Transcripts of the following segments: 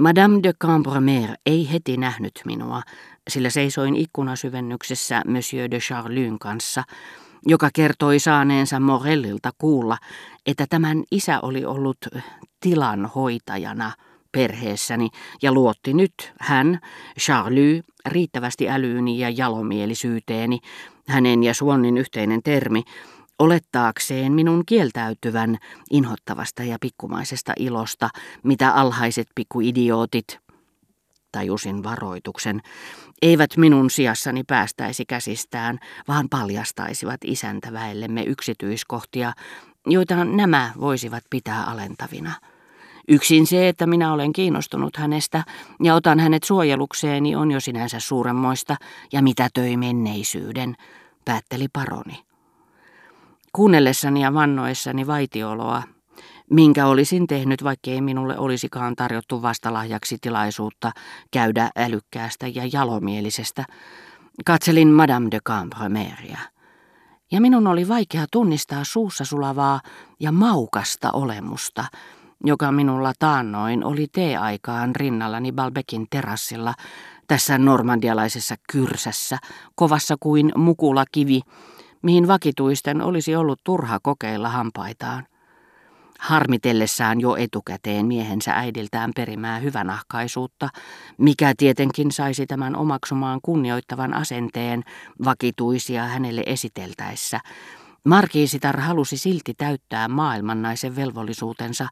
Madame de Cambremer ei heti nähnyt minua, sillä seisoin ikkunasyvennyksessä Monsieur de Charlyn kanssa, joka kertoi saaneensa Morellilta kuulla, että tämän isä oli ollut tilanhoitajana perheessäni ja luotti nyt hän, Charlie, riittävästi älyyni ja jalomielisyyteeni, hänen ja Suonnin yhteinen termi, olettaakseen minun kieltäytyvän inhottavasta ja pikkumaisesta ilosta, mitä alhaiset pikkuidiootit, tajusin varoituksen, eivät minun sijassani päästäisi käsistään, vaan paljastaisivat isäntäväillemme yksityiskohtia, joita nämä voisivat pitää alentavina. Yksin se, että minä olen kiinnostunut hänestä ja otan hänet suojelukseeni on jo sinänsä suuremmoista ja mitä töi menneisyyden, päätteli paroni. Kuunnellessani ja vannoessani vaitioloa, minkä olisin tehnyt, vaikkei minulle olisikaan tarjottu vastalahjaksi tilaisuutta käydä älykkäästä ja jalomielisestä, katselin Madame de Cambremeria. Ja minun oli vaikea tunnistaa suussa sulavaa ja maukasta olemusta, joka minulla taannoin oli teeaikaan rinnallani Balbekin terassilla, tässä normandialaisessa kyrsässä, kovassa kuin mukula kivi, mihin vakituisten olisi ollut turha kokeilla hampaitaan. Harmitellessaan jo etukäteen miehensä äidiltään perimää hyvänahkaisuutta, mikä tietenkin saisi tämän omaksumaan kunnioittavan asenteen vakituisia hänelle esiteltäessä, Markiisitar halusi silti täyttää maailmannaisen velvollisuutensa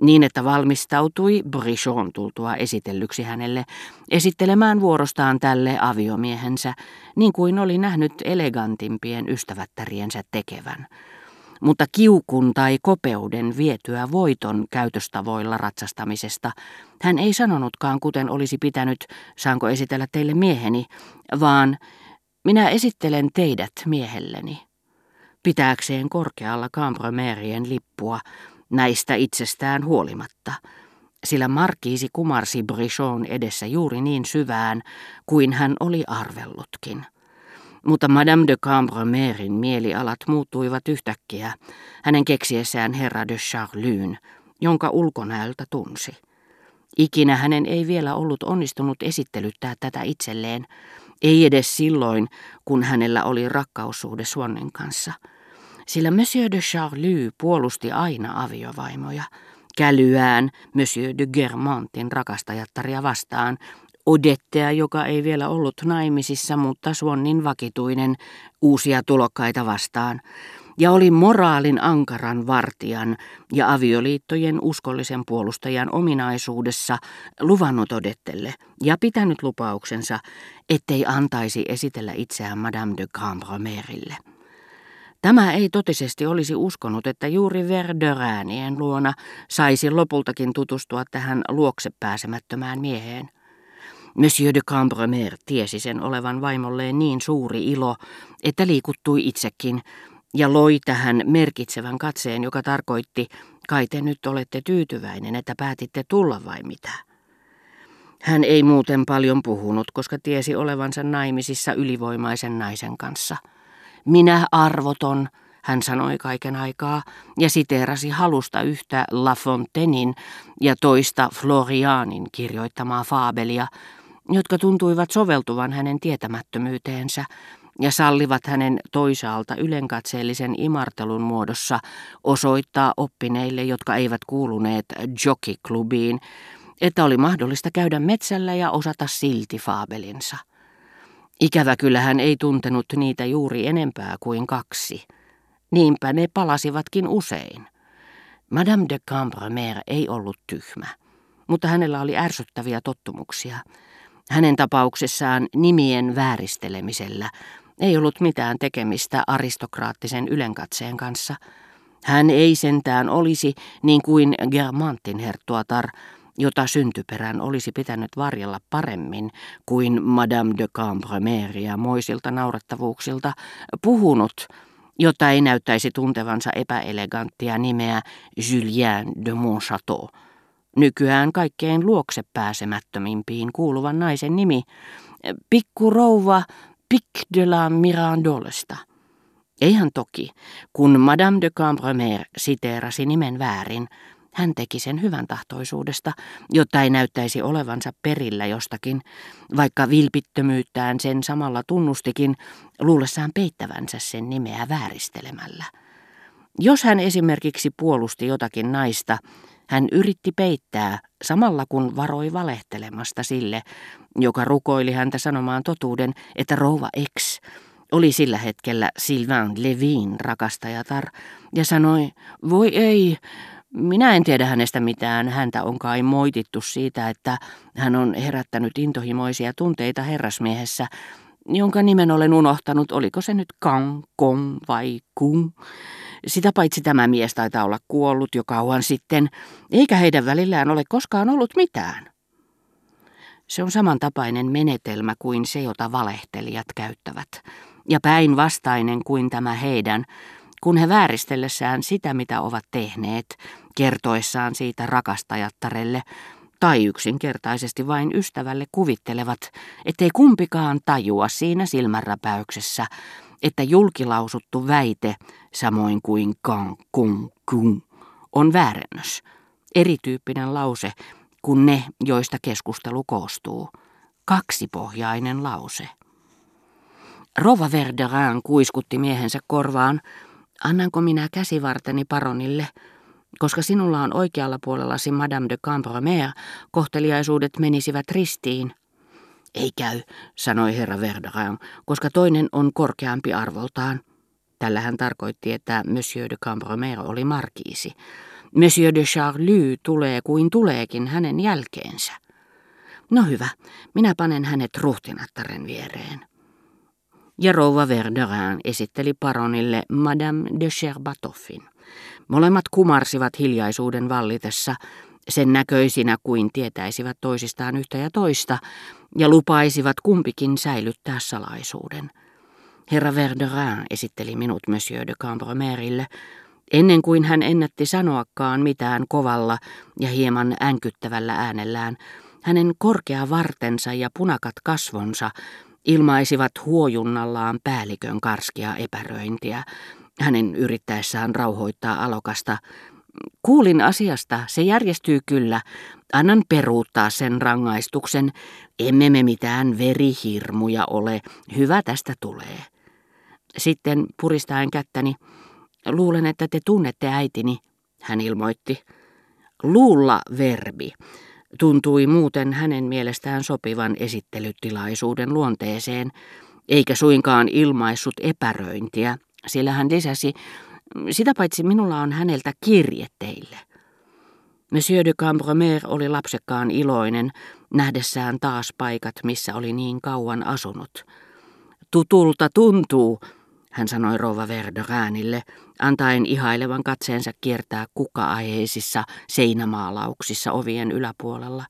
niin että valmistautui Brichon tultua esitellyksi hänelle esittelemään vuorostaan tälle aviomiehensä, niin kuin oli nähnyt elegantimpien ystävättäriensä tekevän. Mutta kiukun tai kopeuden vietyä voiton käytöstavoilla ratsastamisesta hän ei sanonutkaan, kuten olisi pitänyt, saanko esitellä teille mieheni, vaan minä esittelen teidät miehelleni. Pitääkseen korkealla Cambromerien lippua, näistä itsestään huolimatta, sillä markiisi kumarsi Brichon edessä juuri niin syvään kuin hän oli arvellutkin. Mutta Madame de Cambremerin mielialat muuttuivat yhtäkkiä hänen keksiessään herra de Charlyn, jonka ulkonäöltä tunsi. Ikinä hänen ei vielä ollut onnistunut esittelyttää tätä itselleen, ei edes silloin, kun hänellä oli rakkaussuhde Swannen kanssa – sillä Monsieur de Charlie puolusti aina aviovaimoja, kälyään Monsieur de Germantin rakastajattaria vastaan, Odettea, joka ei vielä ollut naimisissa, mutta Suonnin vakituinen, uusia tulokkaita vastaan, ja oli moraalin ankaran vartijan ja avioliittojen uskollisen puolustajan ominaisuudessa luvannut Odettelle ja pitänyt lupauksensa, ettei antaisi esitellä itseään Madame de Cambromerille. Tämä ei totisesti olisi uskonut, että juuri Verderäänien luona saisi lopultakin tutustua tähän luokse pääsemättömään mieheen. Monsieur de Cambremer tiesi sen olevan vaimolleen niin suuri ilo, että liikuttui itsekin ja loi tähän merkitsevän katseen, joka tarkoitti, kai te nyt olette tyytyväinen, että päätitte tulla vai mitä. Hän ei muuten paljon puhunut, koska tiesi olevansa naimisissa ylivoimaisen naisen kanssa – minä arvoton, hän sanoi kaiken aikaa ja siteerasi halusta yhtä La Fontainein ja toista Florianin kirjoittamaa faabelia, jotka tuntuivat soveltuvan hänen tietämättömyyteensä ja sallivat hänen toisaalta ylenkatseellisen imartelun muodossa osoittaa oppineille, jotka eivät kuuluneet jockeyklubiin, että oli mahdollista käydä metsällä ja osata silti faabelinsa. Ikävä kyllä hän ei tuntenut niitä juuri enempää kuin kaksi. Niinpä ne palasivatkin usein. Madame de Cambremer ei ollut tyhmä, mutta hänellä oli ärsyttäviä tottumuksia. Hänen tapauksessaan nimien vääristelemisellä ei ollut mitään tekemistä aristokraattisen ylenkatseen kanssa. Hän ei sentään olisi, niin kuin Germantin herttuatar, jota syntyperän olisi pitänyt varjella paremmin kuin Madame de Cambremeria moisilta naurattavuuksilta, puhunut, jotta ei näyttäisi tuntevansa epäeleganttia nimeä Julien de Montchateau. Nykyään kaikkein luokse pääsemättömimpiin kuuluvan naisen nimi, pikkurouva Pic de la Mirandolesta. Eihän toki, kun Madame de Cambremer siteerasi nimen väärin, Hän teki sen hyvän tahtoisuudesta, jotta ei näyttäisi olevansa perillä jostakin, vaikka vilpittömyyttään sen samalla tunnustikin, luulessaan peittävänsä sen nimeä vääristelemällä. Jos hän esimerkiksi puolusti jotakin naista, hän yritti peittää samalla kun varoi valehtelemasta sille, joka rukoili häntä sanomaan totuuden, että rouva X oli sillä hetkellä Sylvain Levin rakastajatar ja sanoi, voi ei, minä en tiedä hänestä mitään, häntä on kai moitittu siitä, että hän on herättänyt intohimoisia tunteita herrasmiehessä, jonka nimen olen unohtanut, oliko se nyt Kang, Kong vai Kung. Sitä paitsi tämä mies taitaa olla kuollut jo kauan sitten, eikä heidän välillään ole koskaan ollut mitään. Se on samantapainen menetelmä kuin se, jota valehtelijat käyttävät, ja päinvastainen kuin tämä heidän, he vääristellessään sitä, mitä ovat tehneet, kertoessaan siitä rakastajattarelle, tai yksinkertaisesti vain ystävälle kuvittelevat, ettei kumpikaan tajua siinä silmänräpäyksessä, että julkilausuttu väite, samoin kuin kan, kun, kun, on väärennös, erityyppinen lause kuin ne, joista keskustelu koostuu. Kaksipohjainen lause. Rova Verderin kuiskutti miehensä korvaan, annanko minä käsivarteni paronille, koska sinulla on oikealla puolellasi Madame de Cambromer, kohteliaisuudet menisivät ristiin. Ei käy, sanoi herra Verderin, koska toinen on korkeampi arvoltaan. Tällä hän tarkoitti, että Monsieur de Cambromer oli markiisi. Monsieur de Charlie tulee kuin tuleekin hänen jälkeensä. No hyvä, minä panen hänet ruhtinattaren viereen. Ja rouva Verderin esitteli paronille Madame de Sherbatoffin. Molemmat kumarsivat hiljaisuuden vallitessa, sen näköisinä kuin tietäisivät toisistaan yhtä ja toista, ja lupaisivat kumpikin säilyttää salaisuuden. Herra Verderin esitteli minut Monsieur de Cambromerille, ennen kuin hän ennätti sanoakaan mitään kovalla ja hieman änkyttävällä äänellään, hänen korkea vartensa ja punakat kasvonsa ilmaisivat huojunnallaan päällikön karskia epäröintiä, hänen yrittäessään rauhoittaa alokasta. Kuulin asiasta, se järjestyy kyllä. Annan peruuttaa sen rangaistuksen. Emme me mitään verihirmuja ole. Hyvä tästä tulee. Sitten puristaen kättäni, luulen, että te tunnette äitini, hän ilmoitti. Luulla verbi tuntui muuten hänen mielestään sopivan esittelytilaisuuden luonteeseen, eikä suinkaan ilmaissut epäröintiä, sillä hän lisäsi, sitä paitsi minulla on häneltä kirje teille. Monsieur de Cambromer oli lapsekkaan iloinen, nähdessään taas paikat, missä oli niin kauan asunut. Tutulta tuntuu, hän sanoi rouva Verderäänille, antaen ihailevan katseensa kiertää kuka-aiheisissa seinämaalauksissa ovien yläpuolella,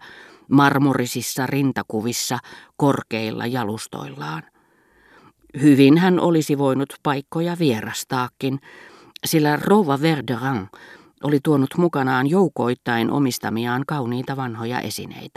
marmorisissa rintakuvissa, korkeilla jalustoillaan. Hyvin hän olisi voinut paikkoja vierastaakin, sillä rouva Verderin oli tuonut mukanaan joukoittain omistamiaan kauniita vanhoja esineitä.